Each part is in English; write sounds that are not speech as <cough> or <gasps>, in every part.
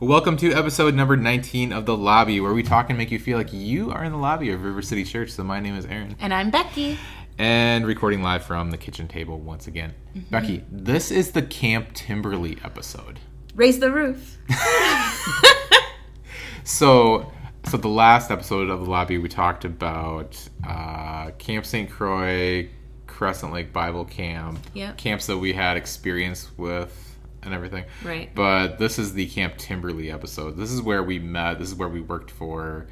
Welcome to episode number 19 of The Lobby, where we talk and make you feel like you are in the lobby of River City Church. So, my name is Aaron, And I'm Becky. and recording live from the kitchen table once again. Becky, this is the Camp Timberly episode. Raise the roof. <laughs> So, so the last episode of The Lobby, we talked about uh, Camp St. Croix, Crescent Lake Bible Camp, Yep. camps that we had experience with and everything. Right. But this is the Camp Timberly episode. This is where we met. This is where we worked for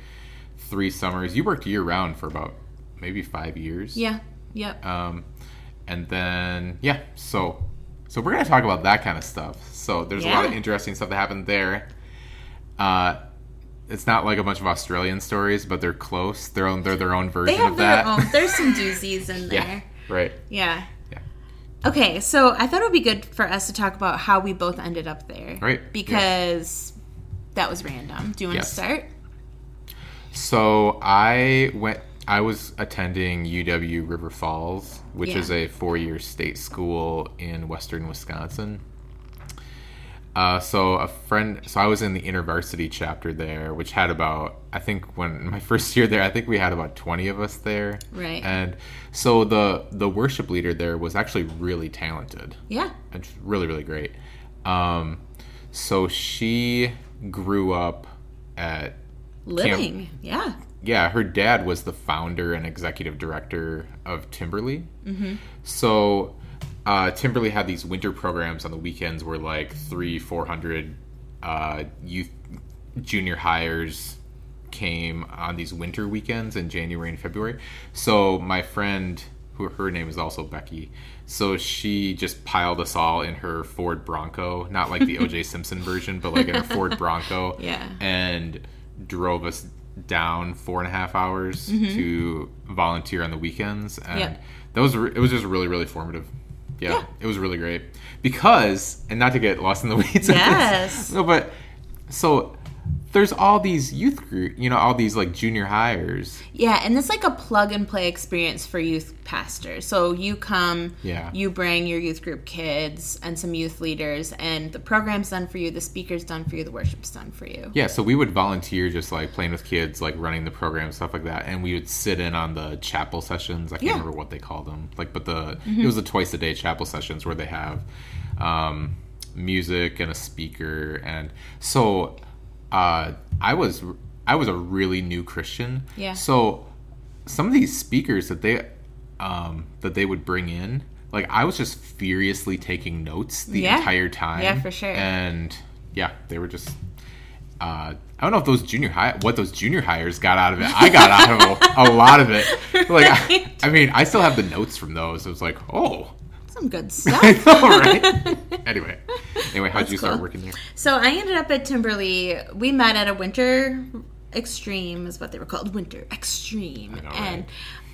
three summers. You worked year round for about maybe five years. Yeah. Yep. Um, and then yeah, so so we're gonna talk about that kind of stuff. So there's a lot of interesting stuff that happened there. Uh, it's not like a bunch of Australian stories, but they're close. They're own, they're their own version they have of their that. own. There's some <laughs> doozies in yeah, there. right. Yeah. Yeah. Okay, so I thought it would be good for us to talk about how we both ended up there. Right, yeah. Because that was random. Do you want Yes. to start? So I went. I was attending UW River Falls, which Yeah. is a four-year state school in western Wisconsin. Uh, so a friend, so I was in the intervarsity chapter there, which had about, I think when <laughs> my first year there, I think we had about twenty of us there. Right. And so the the worship leader there was actually really talented Yeah. it's really really great um so she grew up at Living. Yeah. yeah her dad was the founder and executive director of timberly mm-hmm. so uh, timberly had these winter programs on the weekends where like three four hundred uh, youth junior hires came on these winter weekends in january and february so my friend who her name is also becky so she just piled us all in her ford bronco not like the oj <laughs> simpson version but like in her ford bronco <laughs> Yeah. and drove us down four and a half hours to volunteer on the weekends and Mm-hmm. That was it was just really really formative yeah, Yeah. it was really great. Because and not to get lost in the <laughs> weeds of this, no but so there's all these youth group you know all these like junior hires Yeah, and it's like a plug and play experience for youth pastors. So you come, Yeah. you bring your youth group kids and some youth leaders, and the program's done for you, the speaker's done for you, the worship's done for you. yeah so we would volunteer just like playing with kids like running the program stuff like that and we would sit in on the chapel sessions i can't Yeah. Mm-hmm. remember what they call them like but the it was a twice a day chapel sessions where they have um, music and a speaker and so uh, i was i was a really new christian Yeah. so some of these speakers that they um, that they would bring in like i was just furiously taking notes the Yeah. entire time Yeah, for sure. and yeah they were just uh, I don't know if those junior high what those junior hires got out of it. I got out of a, a lot of it. <laughs> Like, I, I mean, I still have the notes from those. It was like, oh, Some good <laughs> stuff. Know, right? <laughs> anyway, anyway, how'd That's you start cool. working there? So I ended up at Timberly. We met at a winter extreme, is what they were called, winter extreme. Know, right? And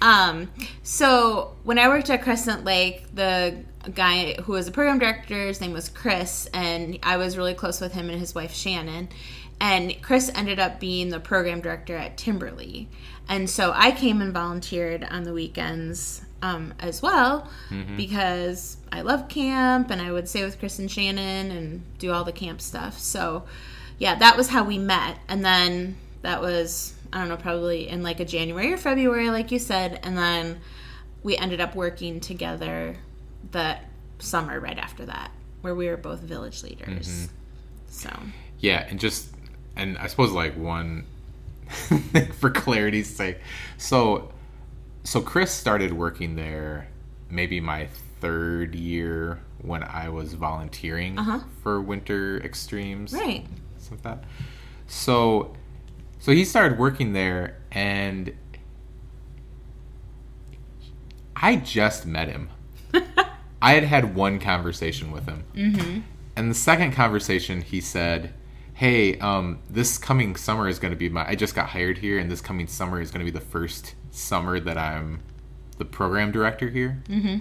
um, so when I worked at Crescent Lake, the guy who was the program director, his name was Chris, and I was really close with him and his wife Shannon. And Chris ended up being the program director at Timberly. And so I came and volunteered on the weekends um, as well because I love camp and I would stay with Chris and Shannon and do all the camp stuff. So, yeah, that was how we met. And then that was, I don't know, probably in like a January or February, like you said. And then we ended up working together that summer right after that, where we were both village leaders. So, Yeah, and just and I suppose like one <laughs> for clarity's sake. So so Chris started working there maybe my third year when I was volunteering Uh-huh. for winter extremes. right. Something like that. So so he started working there and I just met him. <laughs> I had had one conversation with him. Mm-hmm. And the second conversation, he said, "Hey, um, this coming summer is going to be my. I just got hired here, and this coming summer is going to be the first summer that I'm the program director here. Mm-hmm.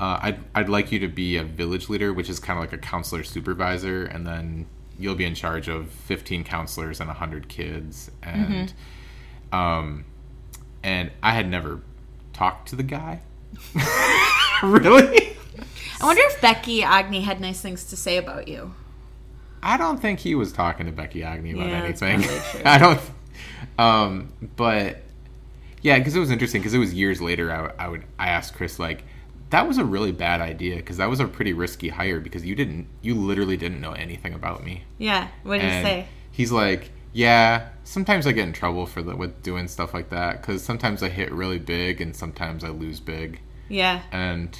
Uh, I'd I'd like you to be a village leader, which is kind of like a counselor supervisor, and then you'll be in charge of 15 counselors and 100 kids, and um, and I had never talked to the guy. <laughs> really? I wonder if Becky Agni had nice things to say about you. I don't think he was talking to Becky Agnew about Yeah, anything. <laughs> I don't. Um, but yeah, because it was interesting. Because it was years later. I, I would I asked Chris like, that was a really bad idea because that was a pretty risky hire because you didn't you literally didn't know anything about me. Yeah. What did you say? He's like, yeah. Sometimes I get in trouble for the with doing stuff like that because sometimes I hit really big and sometimes I lose big Yeah. and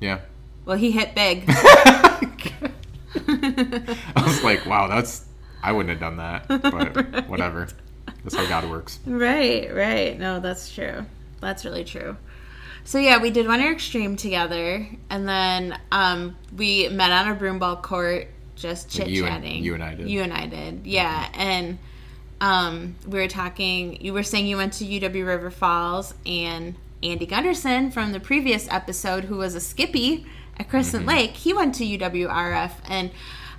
yeah. Well, he hit big. <laughs> I was <laughs> like, wow, that's I wouldn't have done that, but <laughs> whatever. That's how God works. right, right. No, that's true. That's really true. So yeah, we did Winter Extreme together, and then um, we met on a broomball court, just chit chatting. you and I did. You and I did, yeah. And um, we were talking. You were saying you went to UW River Falls, and Andy Gunderson from the previous episode, who was a Skippy at Crescent Mm-hmm. Lake, he went to UWRF, and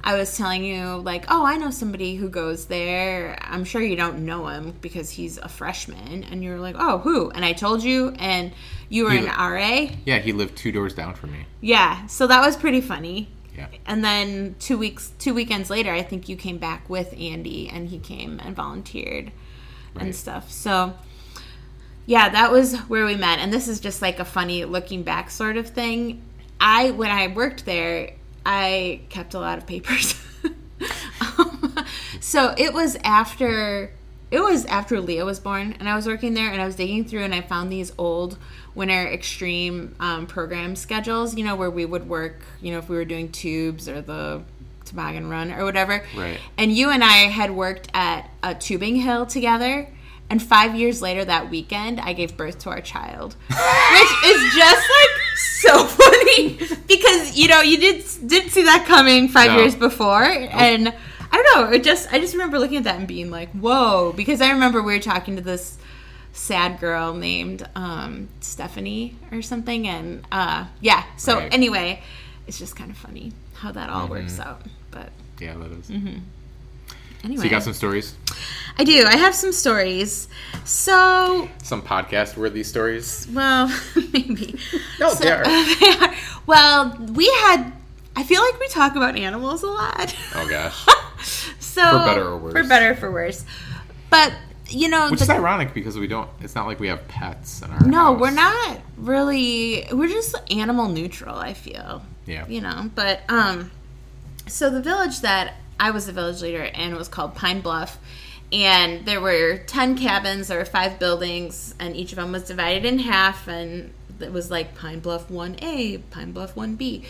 I was telling you like, oh, I know somebody who goes there. I'm sure you don't know him because he's a freshman, and you're like, oh, who? And I told you, and you were He an RA. Yeah, he lived two doors down from me. Yeah, so that was pretty funny. Yeah. And then two weeks, two weekends later, I think you came back with Andy, and he came and volunteered and stuff. So, yeah, that was where we met. And this is just like a funny looking back sort of thing. I, when I worked there, I kept a lot of papers. <laughs> um, so it was after it was after Leah was born, and I was working there, and I was digging through, and I found these old winter extreme um, program schedules. You know, where we would work. You know, if we were doing tubes or the toboggan run or whatever. Right. And you and I had worked at a tubing hill together. And five years later, that weekend, I gave birth to our child, which is just like so <laughs> funny because you know you did didn't see that coming five No. years before, and I don't know. It just I just remember looking at that and being like, "Whoa!" Because I remember we were talking to this sad girl named um, Stephanie or something, and uh, yeah. So Right. anyway, it's just kind of funny how that all works out. But Yeah, that is. anyway, So you got some stories? I do. I have some stories. So Some podcast worthy stories? Well, <laughs> maybe. No, So- they are. <laughs> they are. Well, we had. I feel like we talk about animals a lot. Oh gosh. <laughs> so For better or worse. For better or for worse. But you know, Which the- is ironic because we don't it's not like we have pets in our no, house. we're not really. We're just animal neutral. I feel. Yeah. You know, but um, so the village that I was the village leader in was called Pine Bluff. And there were 10 cabins, there were five buildings, and each of them was divided in half. And it was like Pine Bluff 1A, Pine Bluff 1B.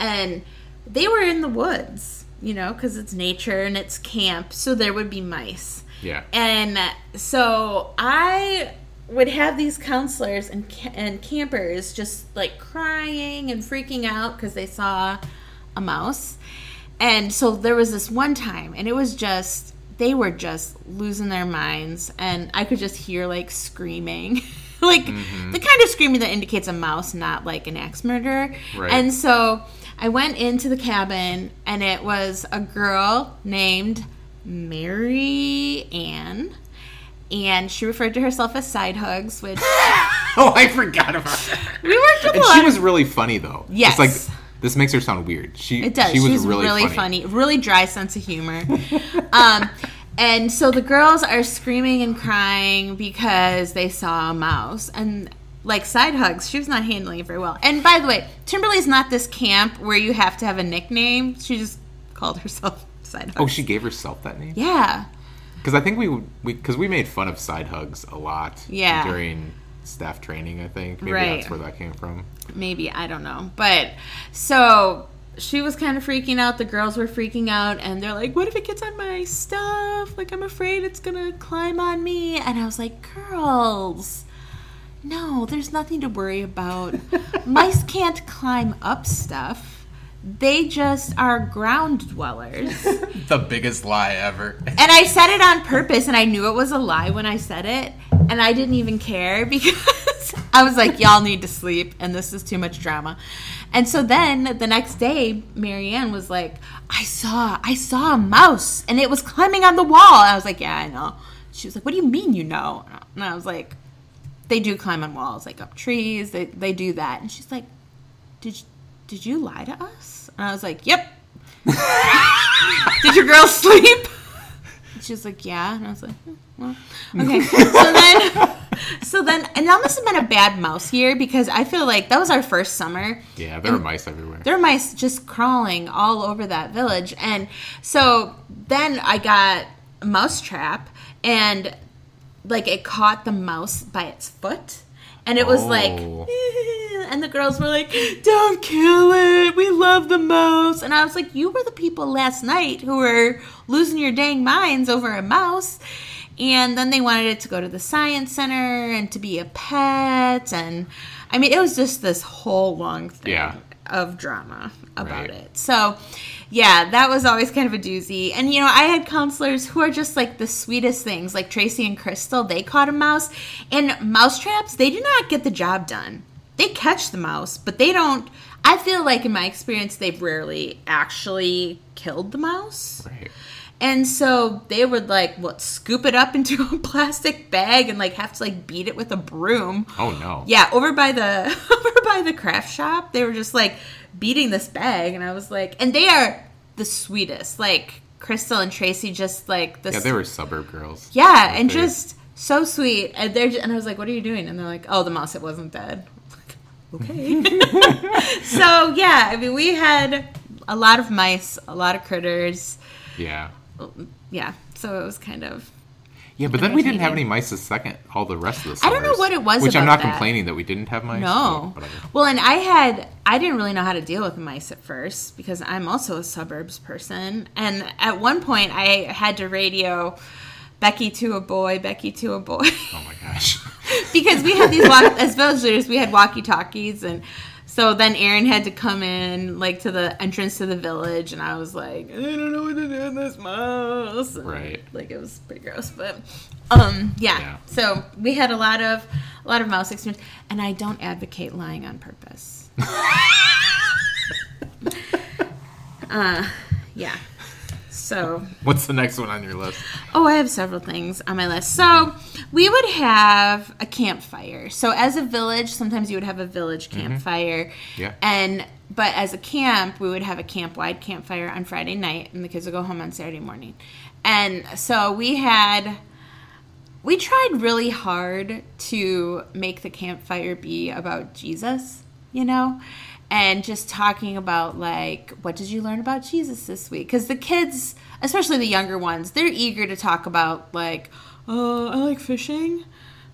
And they were in the woods, you know, because it's nature and it's camp. So there would be mice. Yeah. And so I would have these counselors and and campers just like crying and freaking out because they saw a mouse. And so there was this one time, and it was just they were just losing their minds, and I could just hear like screaming. <laughs> like the kind of screaming that indicates a mouse, not like an axe murderer. Right. And so I went into the cabin, and it was a girl named Mary Ann, and she referred to herself as Side Hugs, which <laughs> oh, I forgot about that. we worked with And a lot. she was really funny though. Yes. It's like this makes her sound weird. She It does. she was She's really, funny. really dry sense of humor. <laughs> um, and so the girls are screaming and crying because they saw a mouse and like side hugs. She was not handling it very well. And by the way, Timberley's not this camp where you have to have a nickname. She just called herself <laughs> Side oh, Hugs. Oh, she gave herself that name? yeah. Because I think we we because we made fun of side hugs a lot. Yeah. During staff training, I think maybe Right. that's where that came from. maybe i don't know but so she was kind of freaking out. The girls were freaking out and they're like what if it gets on my stuff? Like i'm afraid it's gonna climb on me. And i was like girls no there's nothing to worry about. <laughs> Mice can't climb up stuff. They just are ground dwellers. <laughs> The biggest lie ever. and I said it on purpose, and I knew it was a lie when I said it, and I didn't even care <laughs> because I was like, "Y'all need to sleep, and this is too much drama." And so then the next day, Marianne was like, "I saw, I saw a mouse, and it was climbing on the wall." I was like, "Yeah, I know." She was like, "What do you mean you know?" And I was like, "They do climb on walls, like up trees. They they do that." And she's like, "Did did you lie to us?" And I was like, "Yep." <laughs> Did your girl sleep? She was like, yeah. And I was like, "Hmm, well, okay. so then, so then, and that must have been a bad mouse year because I feel like that was our first summer. Yeah, there were mice everywhere. There were mice just crawling all over that village. And so then I got a mouse trap and like it caught the mouse by its foot. And it was like, Oh. <laughs> and the girls were like, don't kill it. We love the mouse. And I was like, you were the people last night who were losing your dang minds over a mouse. And then they wanted it to go to the science center and to be a pet. And I mean, it was just this whole long thing Yeah. of drama about Right. it. So, yeah, that was always kind of a doozy. And you know, I had counselors who are just like the sweetest things, like Tracy and Crystal. They caught a mouse, and mouse traps. They do not get the job done. They catch the mouse, but they don't. I feel like in my experience, they've rarely actually killed the mouse. Right. And so they would like what scoop it up <laughs> into a plastic bag and like have to like beat it with a broom. Oh no. Yeah, over by the <laughs> over by the craft shop, they were just like beating this bag, and I was like, and they are the sweetest. Like Crystal and Tracy, just like the Yeah, they were suburb girls. yeah, and just so sweet. And they're just, and I was like, what are you doing? And they're like, oh, the mouse, it wasn't dead. <laughs> okay. so yeah, I mean, we had a lot of mice, a lot of critters. Yeah. Yeah, so it was kind of Yeah, but then we didn't have any mice the second all the rest of the I don't know what it was Which I'm not that. complaining that we didn't have mice. No. Well, and I had I didn't really know how to deal with mice at first because I'm also a suburbs person. And at one point I had to radio Becky to a boy, Becky to a boy. Oh my gosh. <laughs> because we had these walk- as villagers, we had walkie-talkies and so then Aaron had to come in like to the entrance to the village and I was like, I don't know what to do with this mouse. And, Right. Like it was pretty gross, but um yeah. Yeah. So we had a lot of a lot of mouse experience and I don't advocate lying on purpose. <laughs> uh yeah. So What's the next one on your list? Oh, I have several things on my list. So we would have a campfire. So as a village, sometimes you would have a village mm-hmm. campfire. Yeah. And but as a camp, we would have a camp wide campfire on Friday night, and the kids would go home on Saturday morning. And so we had. We tried really hard to make the campfire be about Jesus, you know, and just talking about like, what did you learn about Jesus this week? Because the kids, especially the younger ones, they're eager to talk about like, uh, I like fishing,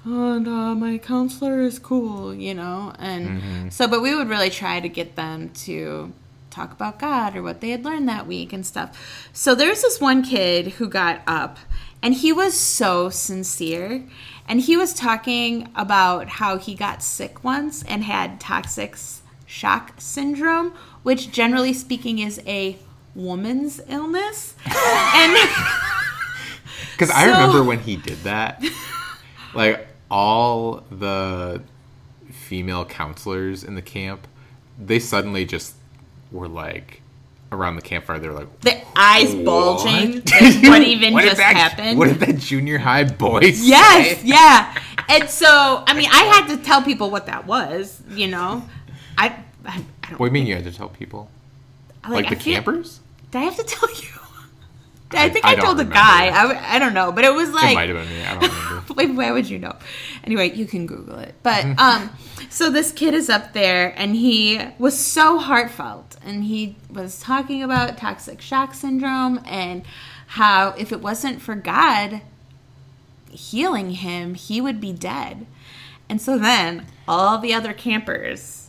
and uh, my counselor is cool, you know, and so, but we would really try to get them to talk about God or what they had learned that week and stuff. So there's this one kid who got up and he was so sincere and he was talking about how he got sick once and had toxic shock syndrome, which generally speaking is a woman's illness. <laughs> and <laughs> Because I remember when he did that, <laughs> like all the female counselors in the camp, they suddenly just were like around the campfire. They're like, the eyes bulging. What? Like, what even What just that- happened? What did that junior high boy say? Yes, yeah. And so, I mean, I had to tell people what that was, you know. I, I, I don't What do you mean you had to tell people? Like, I the campers? Did I have to tell you? <laughs> I, I- think I I, told a guy. I don't know, but it was it like might have been me. I don't remember. <laughs> Wait, why would you know? Anyway, you can Google it. But Mm-hmm. um, so this kid is up there, and he was so heartfelt, and he was talking about toxic shock syndrome and how if it wasn't for God healing him, he would be dead. And so then all the other campers,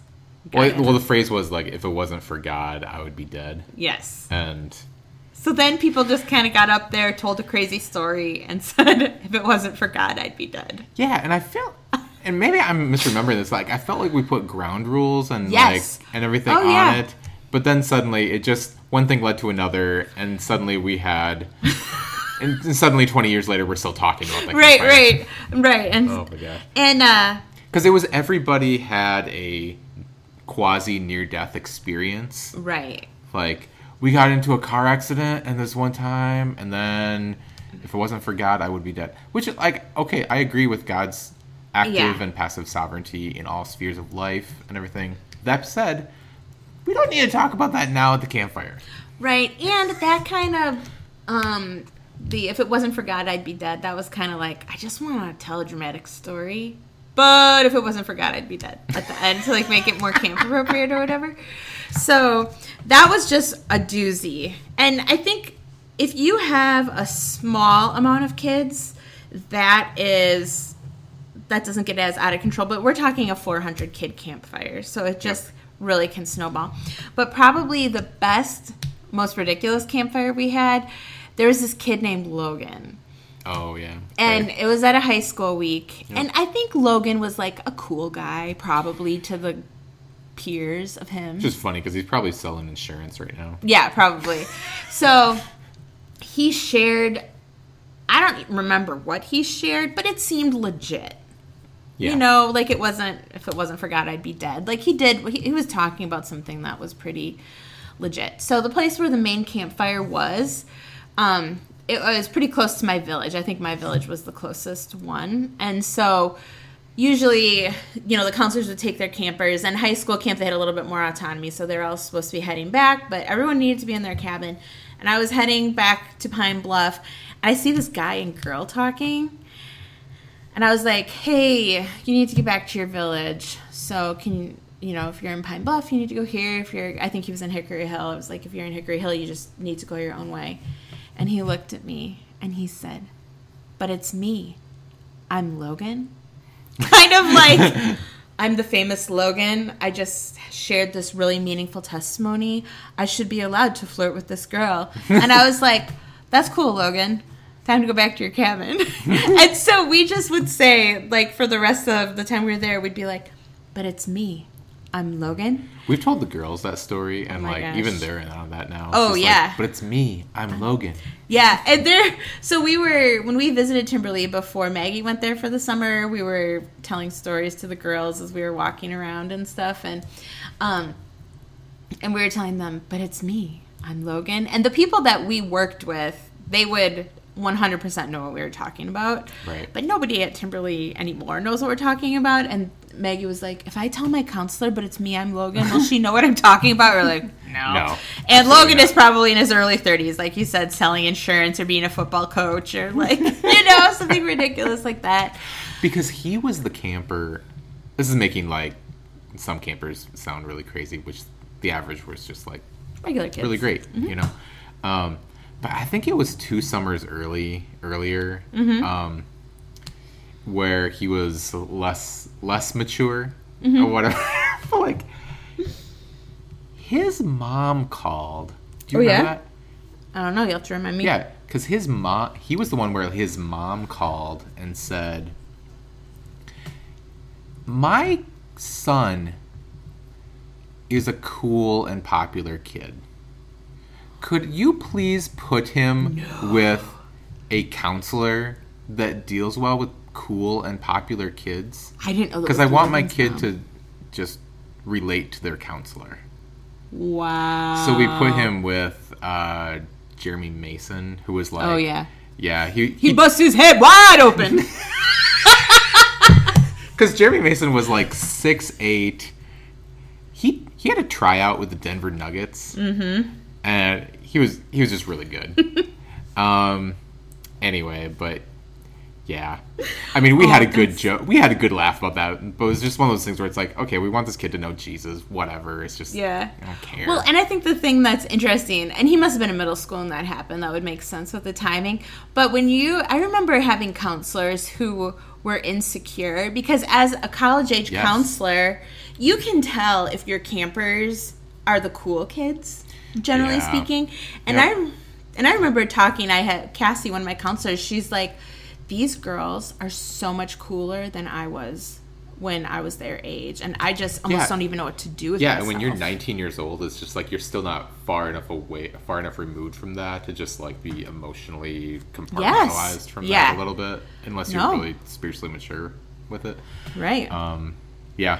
well, well, the phrase was like, if it wasn't for God, I would be dead. yes. And So then people just kind of got up there, told a crazy story, and <laughs> said, "If it wasn't for God, I'd be dead." yeah, and I felt, <laughs> and maybe I'm misremembering this. Like, I felt like we put ground rules and Yes. like and everything Oh, on yeah. it, but then suddenly it just one thing led to another, and suddenly we had, <laughs> and suddenly 20 years later, we're still talking about that. Right, right, right, and Oh my gosh. and uh, Because it was everybody had a quasi near death experience. right. Like we got into a car accident and this one time, and then if it wasn't for God, I would be dead. Which, like, okay, I agree with God's active Yeah. and passive sovereignty in all spheres of life and everything. That said, we don't need to talk about that now at the campfire. Right, and that kind of um the if it wasn't for God, I'd be dead. That was kind of like I just want to tell a dramatic story, but if it wasn't for God, I'd be dead at the end to like make it more camp appropriate or whatever. So that was just a doozy, and I think if you have a small amount of kids, that is that doesn't get as out of control. But we're talking a 400 kid campfire, so it just really can snowball. But probably the best, most ridiculous campfire we had, there was this kid named Logan. Oh yeah. And Right. it was at a high school week. And I think Logan was like a cool guy, probably to the peers of him. Which is funny because he's probably selling insurance right now. Yeah, probably. So he shared, I don't remember what he shared, but it seemed legit. Yeah. You know, like it wasn't, if it wasn't for God, I'd be dead. Like he did, he, he was talking about something that was pretty legit. So the place where the main campfire was, um, it uh, was pretty close to my village. I think my village was the closest one. And so usually, you know, the counselors would take their campers and high school camp, they had a little bit more autonomy. So they're all supposed to be heading back, but everyone needed to be in their cabin. And I was heading back to Pine Bluff. I see this guy and girl talking. And I was like, hey, you need to get back to your village. So can you know, if you're in Pine Bluff, you need to go here. If you're, I think he was in Hickory Hill. I was like, if you're in Hickory Hill, you just need to go your own way. And he looked at me and he said, but it's me. I'm Logan. <laughs> Kind of like, I'm the famous Logan. I just shared this really meaningful testimony. I should be allowed to flirt with this girl. And I was like, that's cool, Logan. Time to go back to your cabin. <laughs> and so we just would say, like, for the rest of the time we were there, we'd be like, but it's me. I'm Logan. We've told the girls that story, and Oh like gosh. even they're in on that now. Oh, just like, yeah. but it's me. I'm Logan. Yeah, and there. So we were when we visited Timberley before Maggie went there for the summer. We were telling stories to the girls as we were walking around and stuff, and um, and we were telling them, but it's me. I'm Logan, and the people that we worked with, they would 100% know what we were talking about. Right. But nobody at Timberley anymore knows what we're talking about. And Maggie was like, if I tell my counselor, but it's me, I'm Logan, will she know what I'm talking about? We're like, <laughs> no. No, And Logan not. is probably in his early 30s, like you said, selling insurance or being a football coach or like, <laughs> you know, something <laughs> ridiculous like that. because he was the camper. This is making like some campers sound really crazy, which the average was just like Regular kids. really great, you know. Um, but I think it was two summers early earlier, um, where he was less less mature mm-hmm. or whatever. <laughs> Like his mom called. Do you Oh, remember yeah? that? I don't know. You'll have to remind me. Yeah, because his mom, he was the one where his mom called and said, My son is a cool and popular kid. Could you please put him with a counselor that deals well with cool and popular kids? I didn't know Because I want my kid to just relate to their counselor. Wow. So we put him with uh, Jeremy Mason, who was like, Oh, yeah. yeah, he He busts his head wide open. <laughs> <laughs> because Jeremy Mason was like six eight. He he had a tryout with the Denver Nuggets, mm-hmm. and he was he was just really good. <laughs> um, anyway, but yeah, I mean, we Oh, had a oh, good joke. We had a good laugh about that, but it was just one of those things where it's like, okay, we want this kid to know Jesus, whatever. It's just Yeah. I don't care. Well, and I think the thing that's interesting, and he must have been in middle school when that happened. That would make sense with the timing. But when you, I remember having counselors who were insecure because as a college age Yes. counselor, you can tell if your campers are the cool kids, generally Yeah. speaking. And Yep. I, and I remember talking. I had Cassie, one of my counselors. She's like, "These girls are so much cooler than I was." When I was their age, and I just almost Yeah. don't even know what to do with yeah, myself. and when you're 19 years old, it's just like you're still not far enough away, far enough removed from that to just like be emotionally compartmentalized from Yeah. that a little bit, unless you're really spiritually mature with it. right? Um, yeah,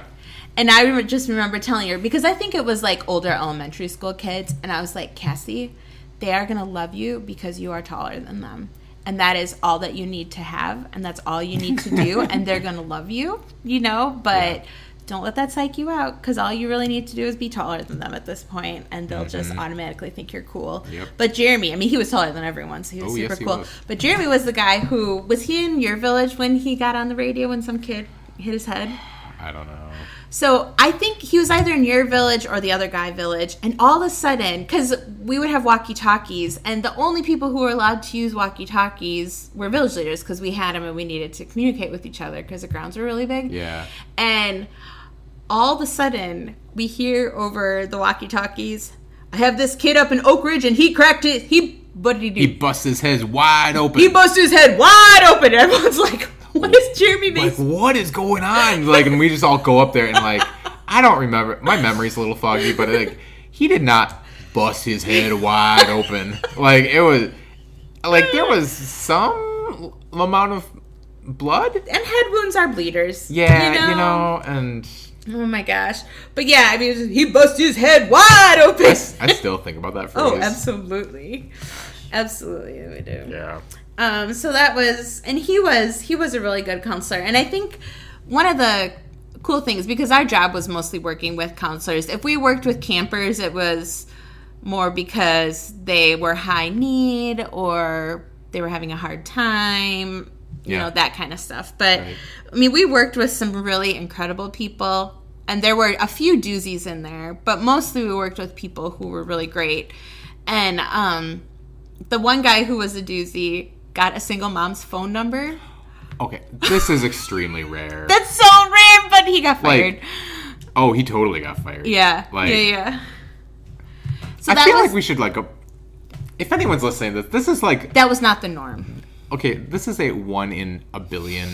And I just remember telling her because I think it was like older elementary school kids, and I was like, Cassie, they are gonna love you because you are taller than them, and that is all that you need to have, and that's all you need to do, and they're gonna <laughs> love you, you know. But don't let that psych you out because all you really need to do is be taller than them at this point and they'll just automatically think you're cool Mm-hmm. Yep. but jeremy i mean he was taller than everyone so he was Oh, super yes, he cool was. but jeremy was the guy who was he in your village when he got on the radio when some kid hit his head I don't know. So I think he was either in your village or the other guy village, and all of a sudden, because we would have walkie talkies, and the only people who were allowed to use walkie talkies were village leaders because we had them and we needed to communicate with each other because the grounds were really big. Yeah. And all of a sudden, we hear over the walkie talkies, "I have this kid up in Oak Ridge, and he cracked it. He what did he do? He busts his head wide open. He busted his head wide open. Everyone's like, <laughs> "What is Jeremy like, what is going on? Like, and we just all go up there and like, I don't remember. My memory's a little foggy, but like, he did not bust his head wide open. Like it was, like there was some amount of blood. And head wounds are bleeders. Yeah, you know, and Oh my gosh. But yeah, I mean, he busted his head wide open. I still think about that <laughs> phrase. oh, absolutely. Absolutely, we do. Yeah. Um, so that was, and he was, he was a really good counselor. And I think one of the cool things, because our job was mostly working with counselors, if we worked with campers, it was more because they were high need or they were having a hard time, you Yeah. know, that kind of stuff. But Right. I mean, we worked with some really incredible people, and there were a few doozies in there, but mostly we worked with people who were really great. And um, the one guy who was a doozy got a single mom's phone number. Okay, this is extremely rare. <laughs> That's so rare, but he got fired. Like, oh, he totally got fired. yeah, Like, yeah, yeah. So I feel was like we should like go. If anyone's listening to this, this is like that was not the norm. okay, this is a one in a billion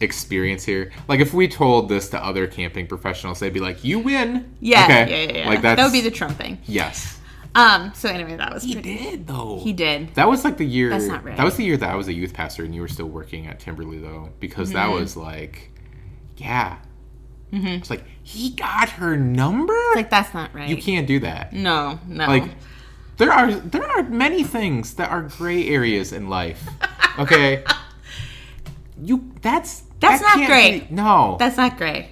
experience here. Like if we told this to other camping professionals, they'd be like, "You win." Yeah, okay. yeah, yeah, yeah. Like that's that would be the Trump thing. yes. Um. So anyway, that was He pretty. did though. He did. That was like the year. That's not right. That was the year that I was a youth pastor and you were still working at Timberley though, because Mm-hmm. that was like, yeah. It's like he got her number. Like that's not right. you can't do that. No, no. Like there are there are many things that are gray areas in life. Okay. <laughs> you that's That's that not can't great. be- no. That's not great.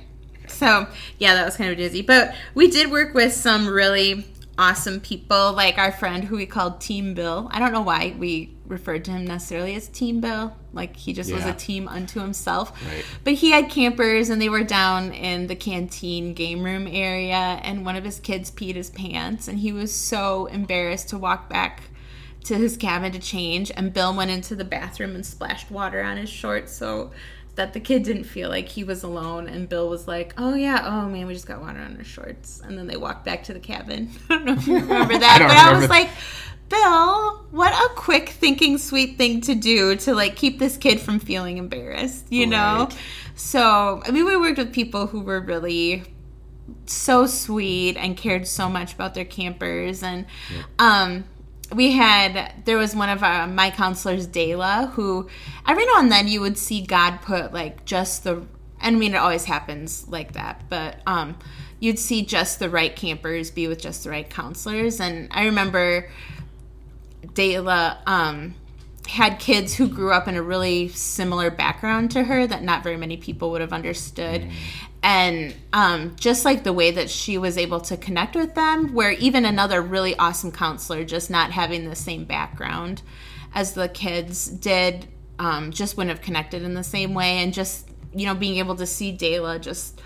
So yeah, that was kind of dizzy. But we did work with some really awesome people, like our friend who we called Team Bill. I don't know why we referred to him necessarily as Team Bill. Like he just was a team unto himself. Right. But he had campers and they were down in the canteen game room area and one of his kids peed his pants and he was so embarrassed to walk back to his cabin to change and Bill went into the bathroom and splashed water on his shorts so that the kid didn't feel like he was alone and Bill was like, "Oh yeah, oh man, we just got water on our shorts." And then they walked back to the cabin. <laughs> I don't know if you <laughs> remember that, I but I was like, "Bill, what a quick thinking sweet thing to do to like keep this kid from feeling embarrassed, you know?" So, I mean, we worked with people who were really so sweet and cared so much about their campers and um we had there was one of uh, my counselors Dela who every now and then you would see God put like just the I mean it always happens like that but um you'd see just the right campers be with just the right counselors and I remember Dela um had kids who grew up in a really similar background to her that not very many people would have understood. And um, just like the way that she was able to connect with them, where even another really awesome counselor, just not having the same background as the kids did, um, just wouldn't have connected in the same way. And just, you know, being able to see Dela just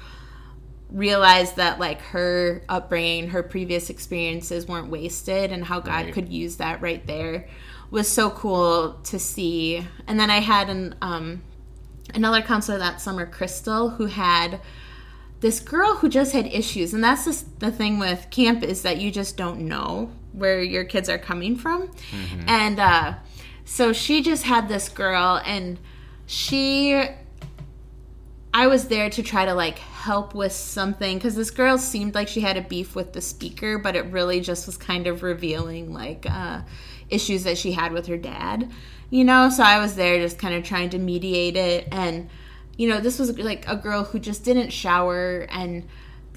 realize that like her upbringing, her previous experiences weren't wasted and how God Right. could use that right there was so cool to see. And then I had an um another counselor that summer, Crystal, who had this girl who just had issues. And that's just the thing with camp is that you just don't know where your kids are coming from. And uh so she just had this girl and she I was there to try to like help with something because this girl seemed like she had a beef with the speaker, but it really just was kind of revealing like uh, issues that she had with her dad, you know. So I was there just kind of trying to mediate it, and you know, this was like a girl who just didn't shower and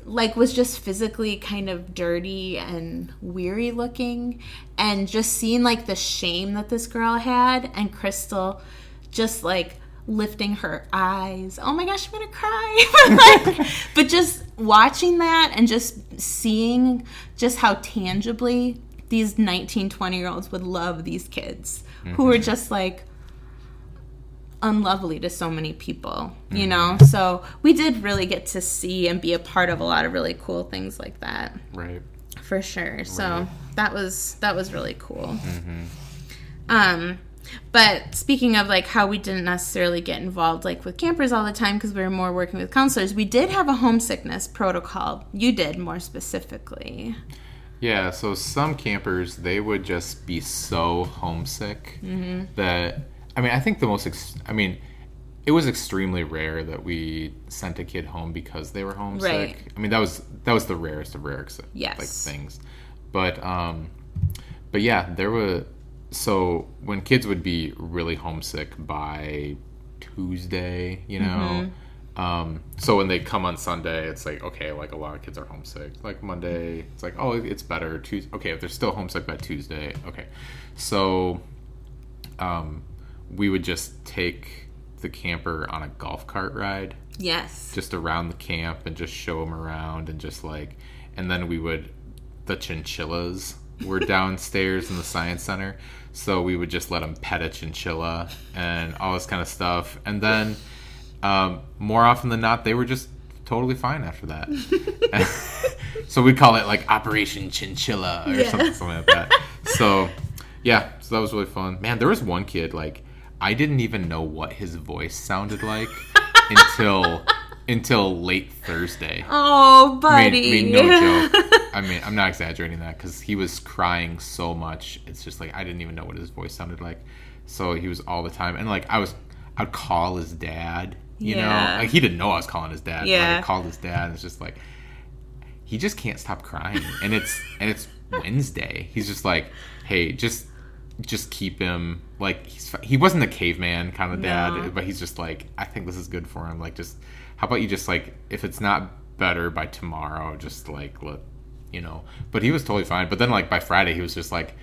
like was just physically kind of dirty and weary looking, and just seeing like the shame that this girl had, and Crystal just like lifting her eyes. Oh my gosh, I'm gonna cry. <laughs> like, <laughs> but just watching that and just seeing just how tangibly these 19, 20 year olds would love these kids who were mm-hmm. just like unlovely to so many people, you know? So we did really get to see and be a part of a lot of really cool things like that Right. for sure. So that was that was really cool. Um, but speaking of like how we didn't necessarily get involved like with campers all the time because we were more working with counselors, we did have a homesickness protocol. You did more specifically. Yeah, so some campers they would just be so homesick Mm-hmm. that I mean, I think the most ex- I mean, it was extremely rare that we sent a kid home because they were homesick. Right. I mean, that was that was the rarest of rare ex- Yes. like things. But um but yeah, there were so when kids would be really homesick by Tuesday, you know, Mm-hmm. um, so when they come on Sunday, it's like okay, like a lot of kids are homesick. Like Monday, it's like oh, it's better. Tuesday, okay, if they're still homesick by Tuesday, okay. So, um, we would just take the camper on a golf cart ride, Yes. just around the camp, and just show them around, and just like, and then we would, the chinchillas were <laughs> downstairs in the science center, so we would just let them pet a chinchilla and all this kind of stuff, and then um, more often than not, they were just totally fine after that. <laughs> so we call it like Operation Chinchilla or Yeah. something, something like that. So yeah, so that was really fun. Man, there was one kid like I didn't even know what his voice sounded like <laughs> until until late Thursday. Oh, buddy. I mean, no joke. <laughs> I mean, I'm not exaggerating that because he was crying so much. It's just like I didn't even know what his voice sounded like. So he was all the time, and like I was, I'd call his dad. You Yeah. know, like he didn't know I was calling his dad. Yeah. I called his dad, and it's just like he just can't stop crying, and it's and it's Wednesday. He's just like, hey, just just keep him like he's he wasn't a caveman kind of dad, No. but he's just like I think this is good for him. Like just how about you just like if it's not better by tomorrow, just like let you know. But he was totally fine. But then like by Friday, he was just like.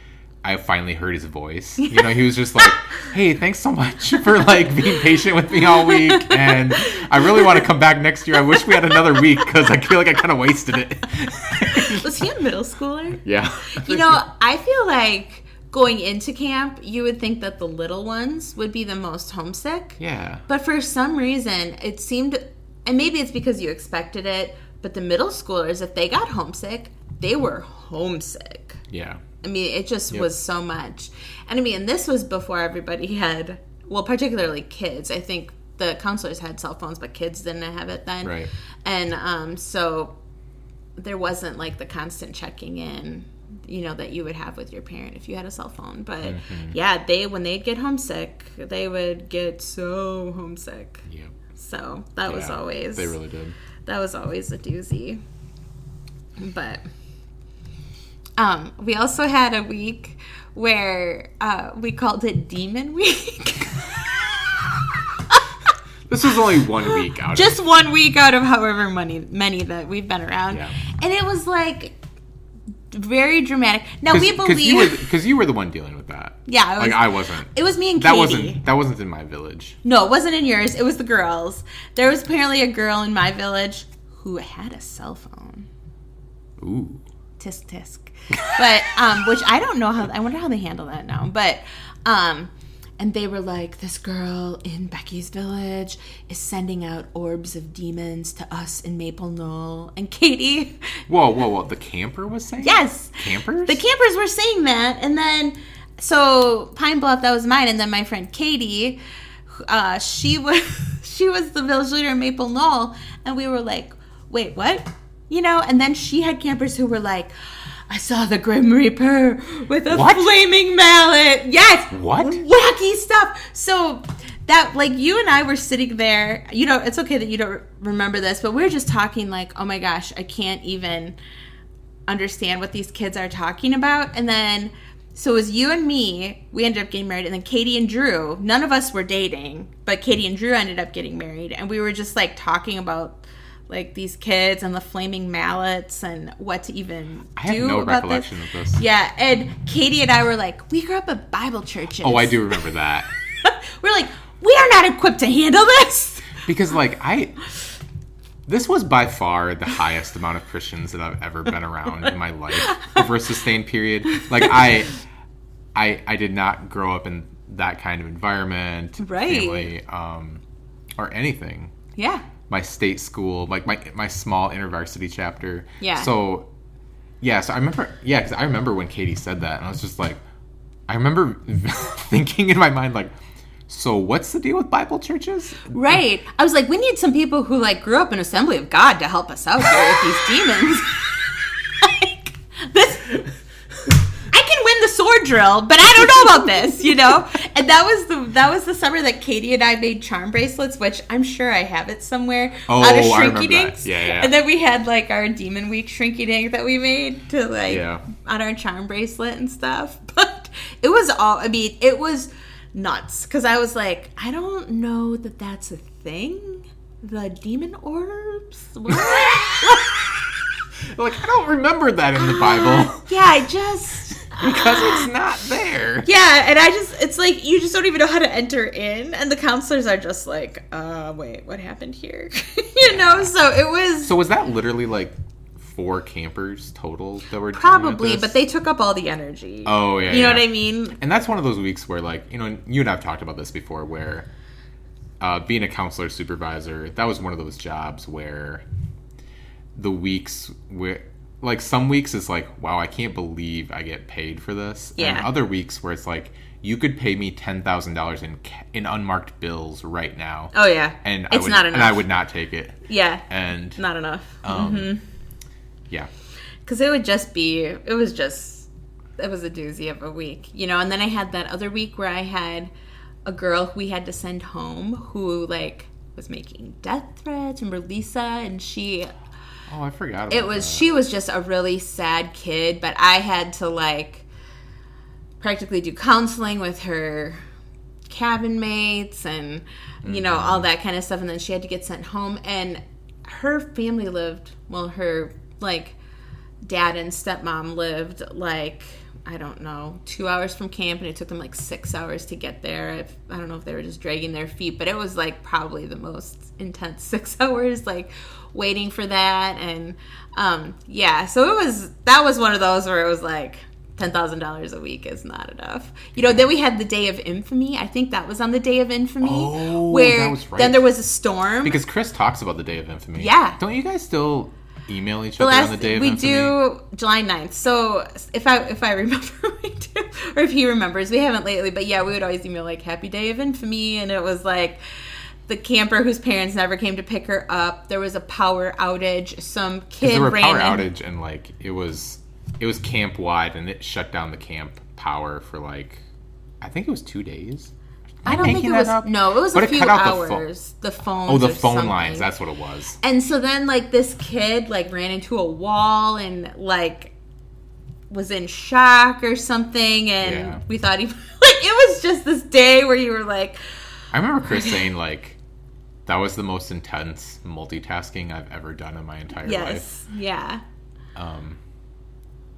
I finally heard his voice. You know, he was just like, <laughs> "Hey, thanks so much for like being patient with me all week, and I really want to come back next year. I wish we had another week because I feel like I kind of wasted it." Was he a middle schooler? yeah, You know, I feel like going into camp, you would think that the little ones would be the most homesick. yeah, But for some reason, it seemed, and maybe it's because you expected it, but the middle schoolers, if they got homesick, they were homesick. yeah, I mean, it just Yep. was so much. And I mean, and this was before everybody had, well, particularly kids. I think the counselors had cell phones, but kids didn't have it then. Right. And um, so there wasn't like the constant checking in, you know, that you would have with your parent if you had a cell phone. But Mm-hmm. yeah, they, when they'd get homesick, they would get so homesick. yeah. So that was always They really did. that was always a doozy. But um, we also had a week where uh, we called it Demon <laughs> Week. This was only one week out. Of just one week out of however many many that we've been around, Yeah. and it was like very dramatic. Now we believe, because you were the one dealing with that. yeah, was, Like I wasn't. it was me and Katie. That wasn't that wasn't in my village. No, it wasn't in yours. It was the girls. There was apparently a girl in my village who had a cell phone. Ooh. tisk tisk but um which i don't know how i wonder how they handle that now but um and they were like this girl in becky's village is sending out orbs of demons to us in maple knoll and katie <laughs> Whoa, whoa, whoa! The camper was saying. yes. Campers. the campers were saying that. And then so pine bluff that was mine. And then my friend katie uh, she <laughs> was she was the village leader in maple knoll. And we were like wait what? You know? And then she had campers who were like i saw the grim reaper with a What? flaming mallet yes What? wacky stuff so that like you and i were sitting there you know it's okay that you don't remember this but we were just talking like oh my gosh i can't even understand what these kids are talking about. And then, so it was you and me, we ended up getting married. And then Katie and Drew, none of us were dating, but Katie and Drew ended up getting married. And we were just like talking about like these kids and the flaming mallets and what to even I have do no about this. of this. Yeah. And Katie and I were like, we grew up at Bible churches. Oh, I do remember that. <laughs> we're like, we are not equipped to handle this. because like I this was by far the highest amount of Christians that I've ever been around in my life over a sustained period. Like I I I did not grow up in that kind of environment, Right. family, um or anything. Yeah. My state school, like my my small intervarsity chapter. Yeah. So yeah, so I remember yeah, cuz I remember when Katie said that and I was just like I remember <laughs> thinking in my mind like so what's the deal with Bible churches? Right. I was like, we need some people who like grew up in Assembly of God to help us out here with these <laughs> demons. like this I can win the sword drill, but I don't know about this, you know? And that was the that was the summer that Katie and I made charm bracelets, which I'm sure I have it somewhere Oh, out of I remember shrinky that. dinks. Yeah, yeah. And then we had like our demon week shrinky dink that we made to like Yeah. on our charm bracelet and stuff. <laughs> But it was all I mean, it was nuts because I was like, I don't know that that's a thing. The demon orbs? What? <laughs> Like I don't remember that in the Bible <laughs> uh, yeah, I just. Because it's not there. <laughs> Yeah, and I just, it's like, you just don't even know how to enter in. And the counselors are just like, uh, wait, what happened here? <laughs> you know, so it was So was that literally like four campers total that were doing probably, but they took up all the energy. Oh yeah, You know what I mean? And that's one of those weeks where like you know you and I've talked about this before where uh, being a counselor supervisor that was one of those jobs where the weeks where like some weeks it's like wow I can't believe I get paid for this. And Yeah. other weeks where it's like you could pay me ten thousand dollars in in unmarked bills right now. Oh, yeah. And I it's would, not enough. and I would not take it. yeah, And not enough. um, yeah, because it would just be it was just it was a doozy of a week you know and then i had that other week where i had a girl who we had to send home who like was making death threats and Lisa and she oh I forgot. About it was that. she was just a really sad kid but i had to like practically do counseling with her cabin mates and you know all mm-hmm. that kind of stuff and then she had to get sent home and her family lived well her like dad and stepmom lived like I don't know, two hours from camp, and it took them like six hours to get there. If, I don't know if they were just dragging their feet, but it was like probably the most intense <laughs> six hours, like waiting for that. And um, yeah, so it was that was one of those where it was like ten thousand dollars a week is not enough. You know, then we had the day of infamy. I think that was on the day of infamy, Oh, where that was right. then there was a storm. because Chris talks about the day of infamy. Yeah. Don't you guys still email each the other last on the day of we infamy? We do July 9th. So if I if I remember <laughs> we do or if he remembers, we haven't lately, but yeah, we would always email like happy day of infamy and it was like the camper whose parents never came to pick her up. There was a power outage. Some kid there were ran power in- outage and like it was it was camp wide and it shut down the camp power for like I think it was two days. I don't think it was up? no, it was But a it few out the hours. The, phone. Oh, the phone lines. That's what it was. And so then like this kid like ran into a wall and like was in shock or something and Yeah. we thought he <laughs> like it was just this day where you were like I remember Chris saying like that was the most intense multitasking I've ever done in my entire life. yes yeah Um,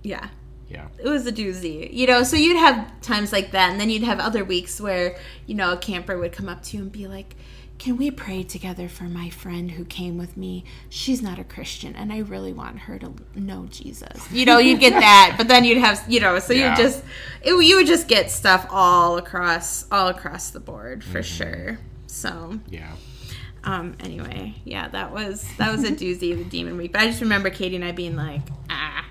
yeah yeah. it was a doozy you know so you'd have times like that and then you'd have other weeks where you know a camper would come up to you and be like can we pray together for my friend who came with me she's not a christian and i really want her to know jesus you know you'd get <laughs> that but then you'd have you know so Yeah. you just it, you would just get stuff all across all across the board for sure so Yeah. Um anyway yeah that was that was a doozy of the demon week. But i just remember katie and i being like ah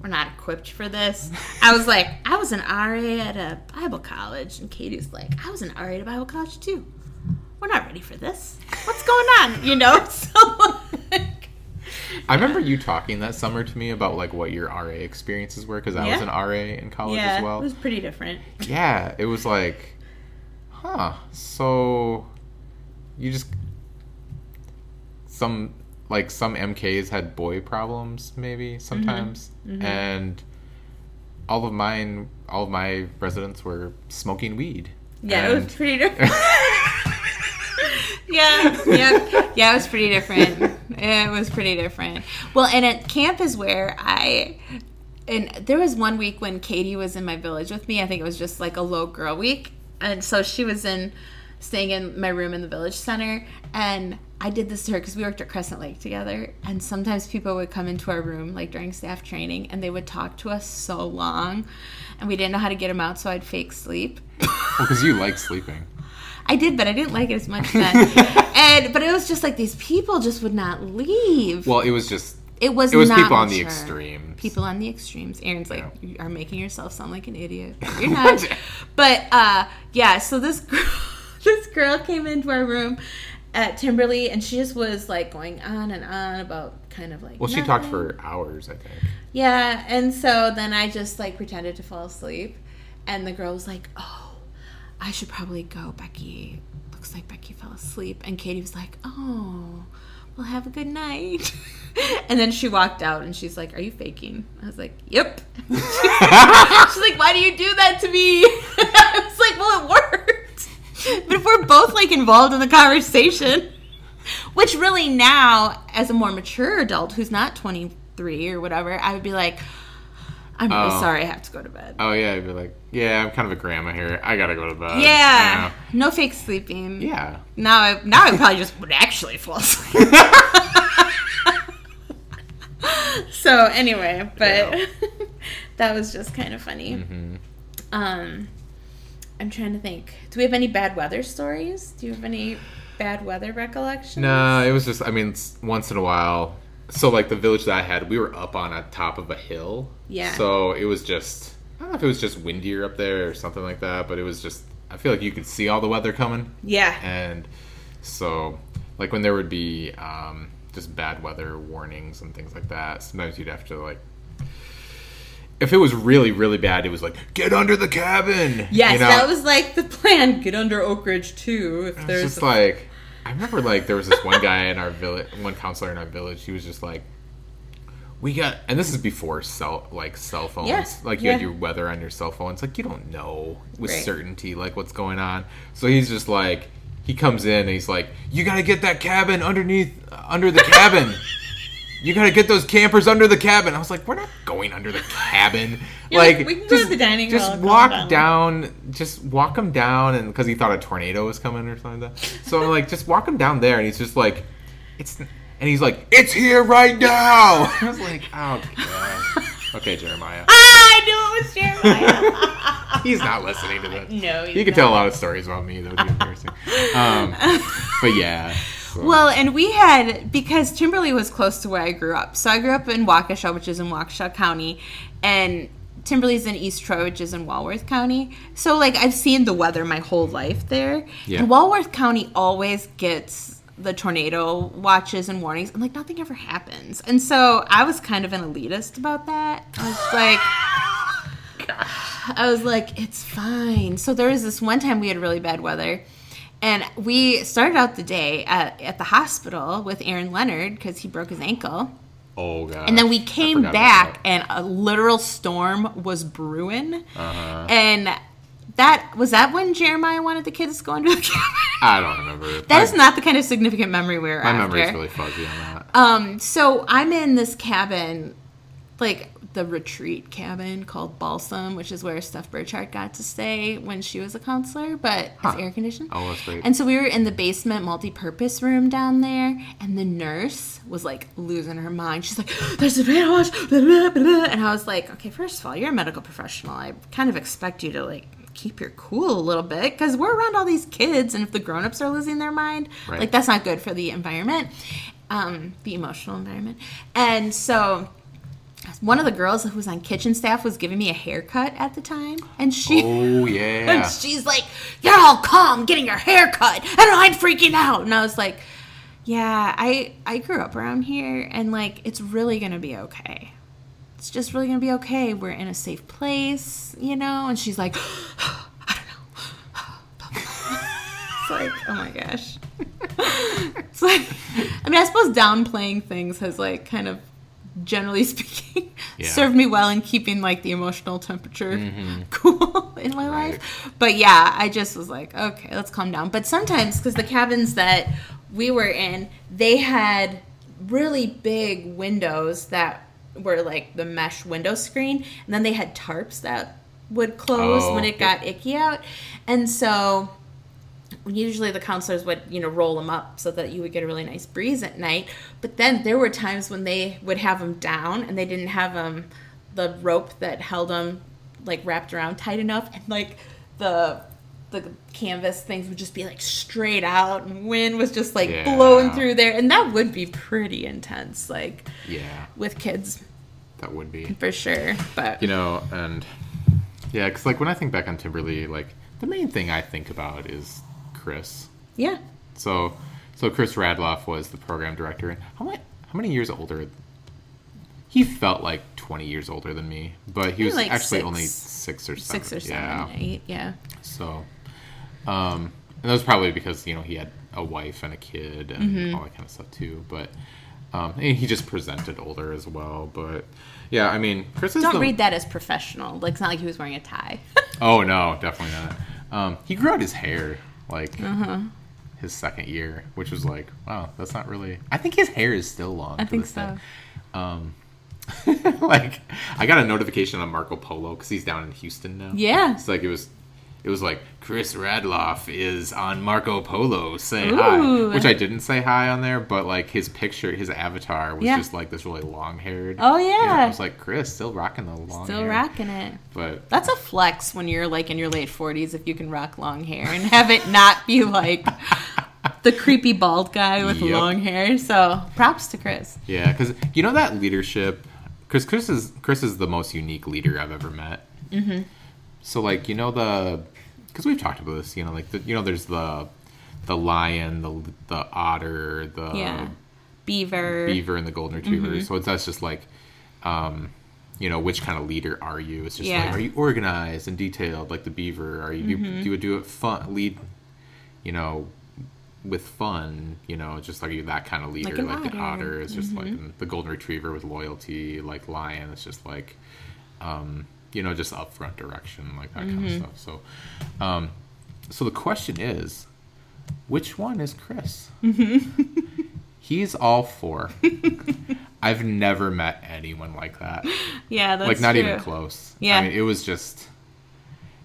we're not equipped for this. I was like i was an ra at a bible college. And katie's like i was an ra at a bible college too. We're not ready for this. What's going on? You know? <laughs> So like, I remember you talking that summer to me about like what your RA experiences were because I was an RA in college yeah as well. it was pretty different. Yeah, it was like, huh. So you just some like some MKs had boy problems maybe sometimes, Mm-hmm. and all of mine, all of my residents were smoking weed. yeah it was pretty different <laughs> yeah, yeah, yeah. It was pretty different. It was pretty different. Well, and at camp is where I, and there was one week when Katie was in my village with me. I think it was just like a low girl week, and so she was in staying in my room in the village center and I did this to her because we worked at Crescent Lake together, and sometimes people would come into our room like during staff training, and they would talk to us so long, and we didn't know how to get them out, so I'd fake sleep. <laughs> Well, because you like sleeping. I did, but I didn't like it as much then. <laughs> and but it was just like these people just would not leave. Well, it was just it was it was people on the mature. extremes. People on the extremes. Aaron's like, Yeah. you are making yourself sound like an idiot. <laughs> You're not. but uh, yeah, so this girl, this girl came into our room at Timber-lee, and she just was like going on and on about kind of like. Well, she talked for hours, I think. Yeah, and so then I just like pretended to fall asleep, and the girl was like, "Oh, I should probably go, Becky. Looks like Becky fell asleep." And Katie was like, "Oh, well, have a good night." <laughs> and then she walked out, and she's like, "Are you faking?" I was like, "Yep." <laughs> she's like, "Why do you do that to me?" <laughs> I was like, "Well, it worked." <laughs> But if we're both like involved in the conversation, which really now, as a more mature adult who's not 23 or whatever, I would be like, I'm really Oh. sorry I have to go to bed. Oh yeah, I'd be like, yeah, I'm kind of a grandma here. I gotta go to bed. yeah. No fake sleeping. Yeah. Now I now I probably just would actually fall asleep. <laughs> so anyway, but Yeah. <laughs> that was just kind of funny. hmm Um I'm trying to think. Do we have any bad weather stories? Do you have any bad weather recollections? No, it was just. I mean, once in a while. So like the village that I had, we were up on a top of a hill. Yeah. So it was just. I don't know if it was just windier up there or something like that, but it was just. I feel like you could see all the weather coming, Yeah. and so like when there would be um, just bad weather warnings and things like that, sometimes you'd have to like. If it was really really bad, it was like get under the cabin. Yes, you know? that was like the plan. Get under Oak Ridge too. If It's there's just a- like I remember like there was this one guy in our village, one counselor in our village. He was just like, "We got," and this is before cell like cell phones. Yeah, Like you had your weather on your cell phone. It's like you don't know with Right. certainty like what's going on. So he's just like, he comes in and he's like, "You got to get that cabin underneath under the cabin." <laughs> You gotta get those campers under the cabin. I was like, we're not going under the cabin. <laughs> Like, like, "We can go just, to the dining Just hall, calm walk down." down. Just walk him down, and because he thought a tornado was coming or something like that. So I'm like, just walk him down there, and he's just like, it's, and he's like, it's here right now. <laughs> I was like, oh god. Okay, Jeremiah. Ah, I knew it was Jeremiah. <laughs> He's not listening to this. no, he's He can not. tell a lot of stories about me, though. Too, embarrassing. um, but yeah. So- Well, and we had because Timber-lee was close to where I grew up. So I grew up in Waukesha, which is in Waukesha County, and Timber-lee's in East Troy, which is in Walworth County. So like I've seen the weather my whole life there. Yeah. And Walworth County always gets the tornado watches and warnings, and like nothing ever happens. And so I was kind of an elitist about that. I was <laughs> like. I was like, it's fine. So there was this one time we had really bad weather, and we started out the day at, at the hospital with Aaron Leonard because he broke his ankle. oh god. And then we came back, and a literal storm was brewing. Uh-huh. And that was that when Jeremiah wanted the kids to go into the cabin. I don't remember. <laughs> That my, is not the kind of significant memory we were my after. memory is really fuzzy on that. Um, so I'm in this cabin, like the retreat cabin called Balsam, which is where Steph Burchard got to stay when she was a counselor, but Huh. it's air conditioned. Oh, that's great. And so we were in the basement multi-purpose room down there, and the nurse was like losing her mind. She's like, <gasps> "There's a watch," blah, blah, blah, blah. and I was like, "Okay, first of all, you're a medical professional. I kind of expect you to like." keep your cool a little bit because we're around all these kids and if the grown-ups are losing their mind Right. like that's not good for the environment um, the emotional environment and so one of the girls who was on kitchen staff was giving me a haircut at the time and she Oh <laughs> yeah. and she's like, "You're all calm, getting your hair cut, and I'm freaking out." And I was like, "Yeah, I I grew up around here, and like, it's really gonna be okay. It's just really gonna be okay. We're in a safe place, you know." And she's like, <gasps> "I don't know." <laughs> it's like, oh my gosh. <laughs> it's like, I mean, I suppose downplaying things has like kind of generally <laughs> speaking, Yeah. served me well in keeping like the emotional temperature mm-hmm. <laughs> cool in my Right. life. But yeah, I just was like, okay, let's calm down. But sometimes, because the cabins that we were in, they had really big windows that were like the mesh window screen, and then they had tarps that would close Oh, when it got icky out. And so usually the counselors would you know roll them up so that you would get a really nice breeze at night. But then there were times when they would have them down and they didn't have him the rope that held them like wrapped around tight enough. And like the the canvas things would just be like straight out and wind was just like Yeah. blowing through there. And that would be pretty intense like Yeah, with kids. That would be. for sure but You know, and yeah, because like when I think back on Timber-lee, like the main thing I think about is Chris. yeah So, so Chris Radloff was the program director, and how many how many years older? He felt like twenty years older than me, but he was like actually six- only six or seven. six or seven Yeah. eight yeah So, um, and that was probably because you know he had a wife and a kid and Mm-hmm. all that kind of stuff too. But um, and he just presented older as well. But yeah, I mean, Chris is don't the, read that as professional like it's not like he was wearing a tie Oh no, definitely not. Um, he grew out his hair like Uh-huh. his second year, which was like, wow, that's not really. I think his hair is still long. i think so. Um, <laughs> like I got a notification on Marco Polo because he's down in Houston now. yeah It's like it was, it was like Chris Radloff is on Marco Polo. Say Ooh. hi, which I didn't say hi on there, but like his picture, his avatar was Yeah. just like this really long haired. Oh, yeah. I was like Chris, still rocking the long. Hair Still hair. rocking it But That's a flex when you're like in your late 40s if you can rock long hair and have it not be like the creepy bald guy with Yep. long hair. So props to Chris. Yeah, because you know that leadership. Chris, Chris is Chris is the most unique leader I've ever met. Mm-hmm. So like you know the, because we've talked about this. You know like the you know there's the, the lion, the the otter, the Yeah. Beaver. beaver, and the golden retriever. Mm-hmm. So it's that's just like, um, you know which kind of leader are you? It's just Yeah. like are you organized and detailed like the beaver? Are you Mm-hmm. do you would do it fun lead? You know. With fun, you know, just like you that kind of leader, an like, the otter. is just like the golden retriever with loyalty, like lion It's just like, um, you know, just upfront direction, like that kind of stuff. So, um, so the question is, which one is Chris? <laughs> He's all four. <laughs> I've never met anyone like that. <laughs> yeah, that's like not true. even close. Yeah. I mean, it was just,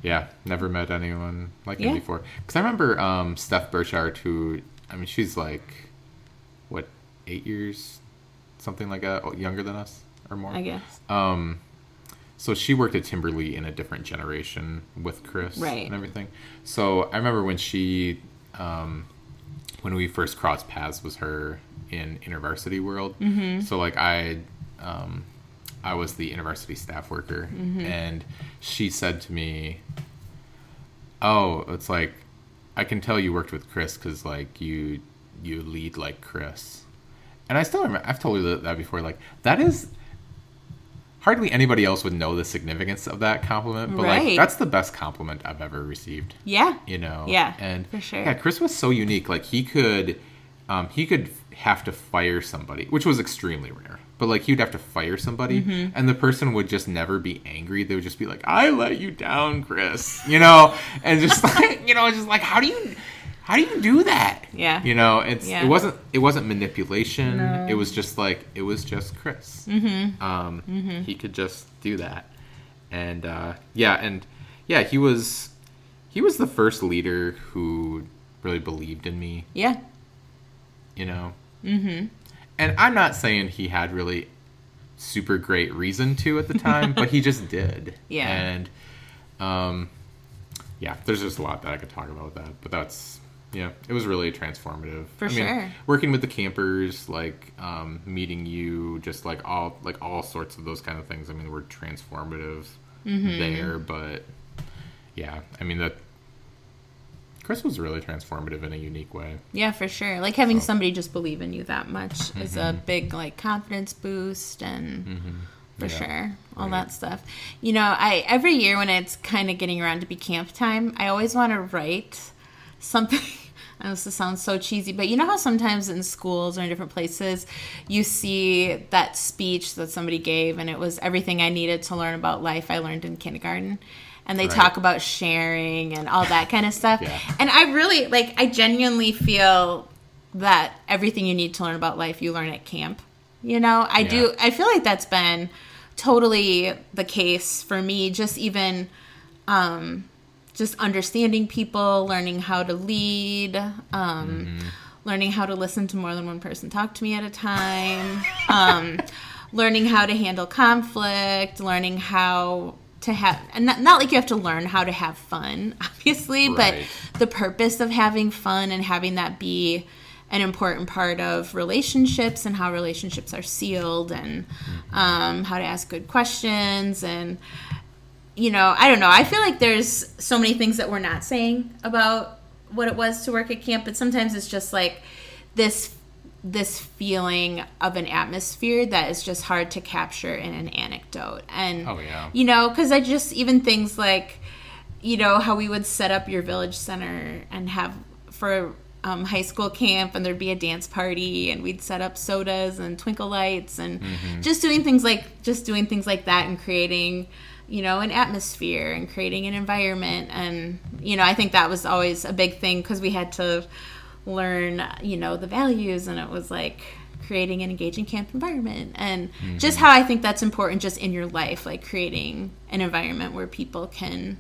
yeah, never met anyone like Yeah. him before. Because I remember um, Steph Burchard, who, I mean, she's like, what, eight years, something like that, younger than us or more. I guess. Um, so she worked at Timber-lee in a different generation with Chris Right. and everything. So I remember when she, um, when we first crossed paths, was her in InterVarsity World. Mm-hmm. So like I, um, I was the InterVarsity staff worker, and she said to me, "Oh, it's like I can tell you worked with Chris because like you you lead like Chris." And I still remember I've told you that before. Like that is hardly anybody else would know the significance of that compliment, but Right. like that's the best compliment I've ever received. Yeah. You know, Yeah, and for sure. Yeah, Chris was so unique. Like he could, um, he could have to fire somebody, which was extremely rare. But like he'd have to fire somebody, Mm-hmm. and the person would just never be angry. They would just be like, "I let you down, Chris," you know, and just <laughs> like you know, just like how do you, how do you do that? Yeah. you know, it's Yeah. it wasn't it wasn't manipulation. No. It was just like it was just Chris. Mm-hmm. Um, he could just do that, and uh, yeah, and yeah, he was he was the first leader who really believed in me Yeah. you know. Mm-hmm. And I'm not saying he had really super great reason to at the time, but he just did. <laughs> Yeah. And um, yeah, there's just a lot that I could talk about with that, but that's yeah, it was really transformative. For I mean, sure. working with the campers, like um, meeting you, just like all like all sorts of those kind of things. I mean, were transformative Mm-hmm. there, but yeah, I mean that. Chris was really transformative in a unique way. Yeah, for sure. Like having somebody just believe in you that much is a Mm-hmm. big like confidence boost and for Yeah. sure. All Right. that stuff. You know, I every year when it's kind of getting around to be camp time, I always want to write something <laughs> I know this sounds so cheesy, but you know how sometimes in schools or in different places you see that speech that somebody gave and it was everything I needed to learn about life I learned in kindergarten. And they Right. talk about sharing and all that kind of stuff. Yeah. And I really like I genuinely feel that everything you need to learn about life you learn at camp. You know, I do I feel like that's been totally the case for me just even um just understanding people, learning how to lead, um, learning how to listen to more than one person talk to me at a time, <laughs> um, learning how to handle conflict, learning how to have, and not, not like you have to learn how to have fun, <laughs> obviously, Right. but the purpose of having fun and having that be an important part of relationships and how relationships are sealed and um, how to ask good questions and you know i don't know. I feel like there's so many things that we're not saying about what it was to work at camp but sometimes it's just like this this feeling of an atmosphere that is just hard to capture in an anecdote. And Oh, yeah. you know because i just even things like you know how we would set up your village center and have for um, high school camp and there'd be a dance party and we'd set up sodas and twinkle lights and just doing things like just doing things like that and creating you know an atmosphere and creating an environment and you know i think that was always a big thing because we had to learn you know the values and it was like creating an engaging camp environment and mm-hmm. just how i think that's important just in your life like creating an environment where people can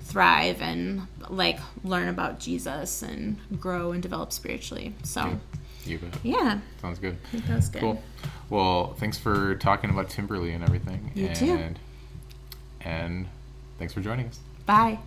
thrive and like learn about jesus and grow and develop spiritually so yeah Sounds good. i think that's good Cool. Well, thanks for talking about Timber-lee and everything. You and, too. And thanks for joining us. bye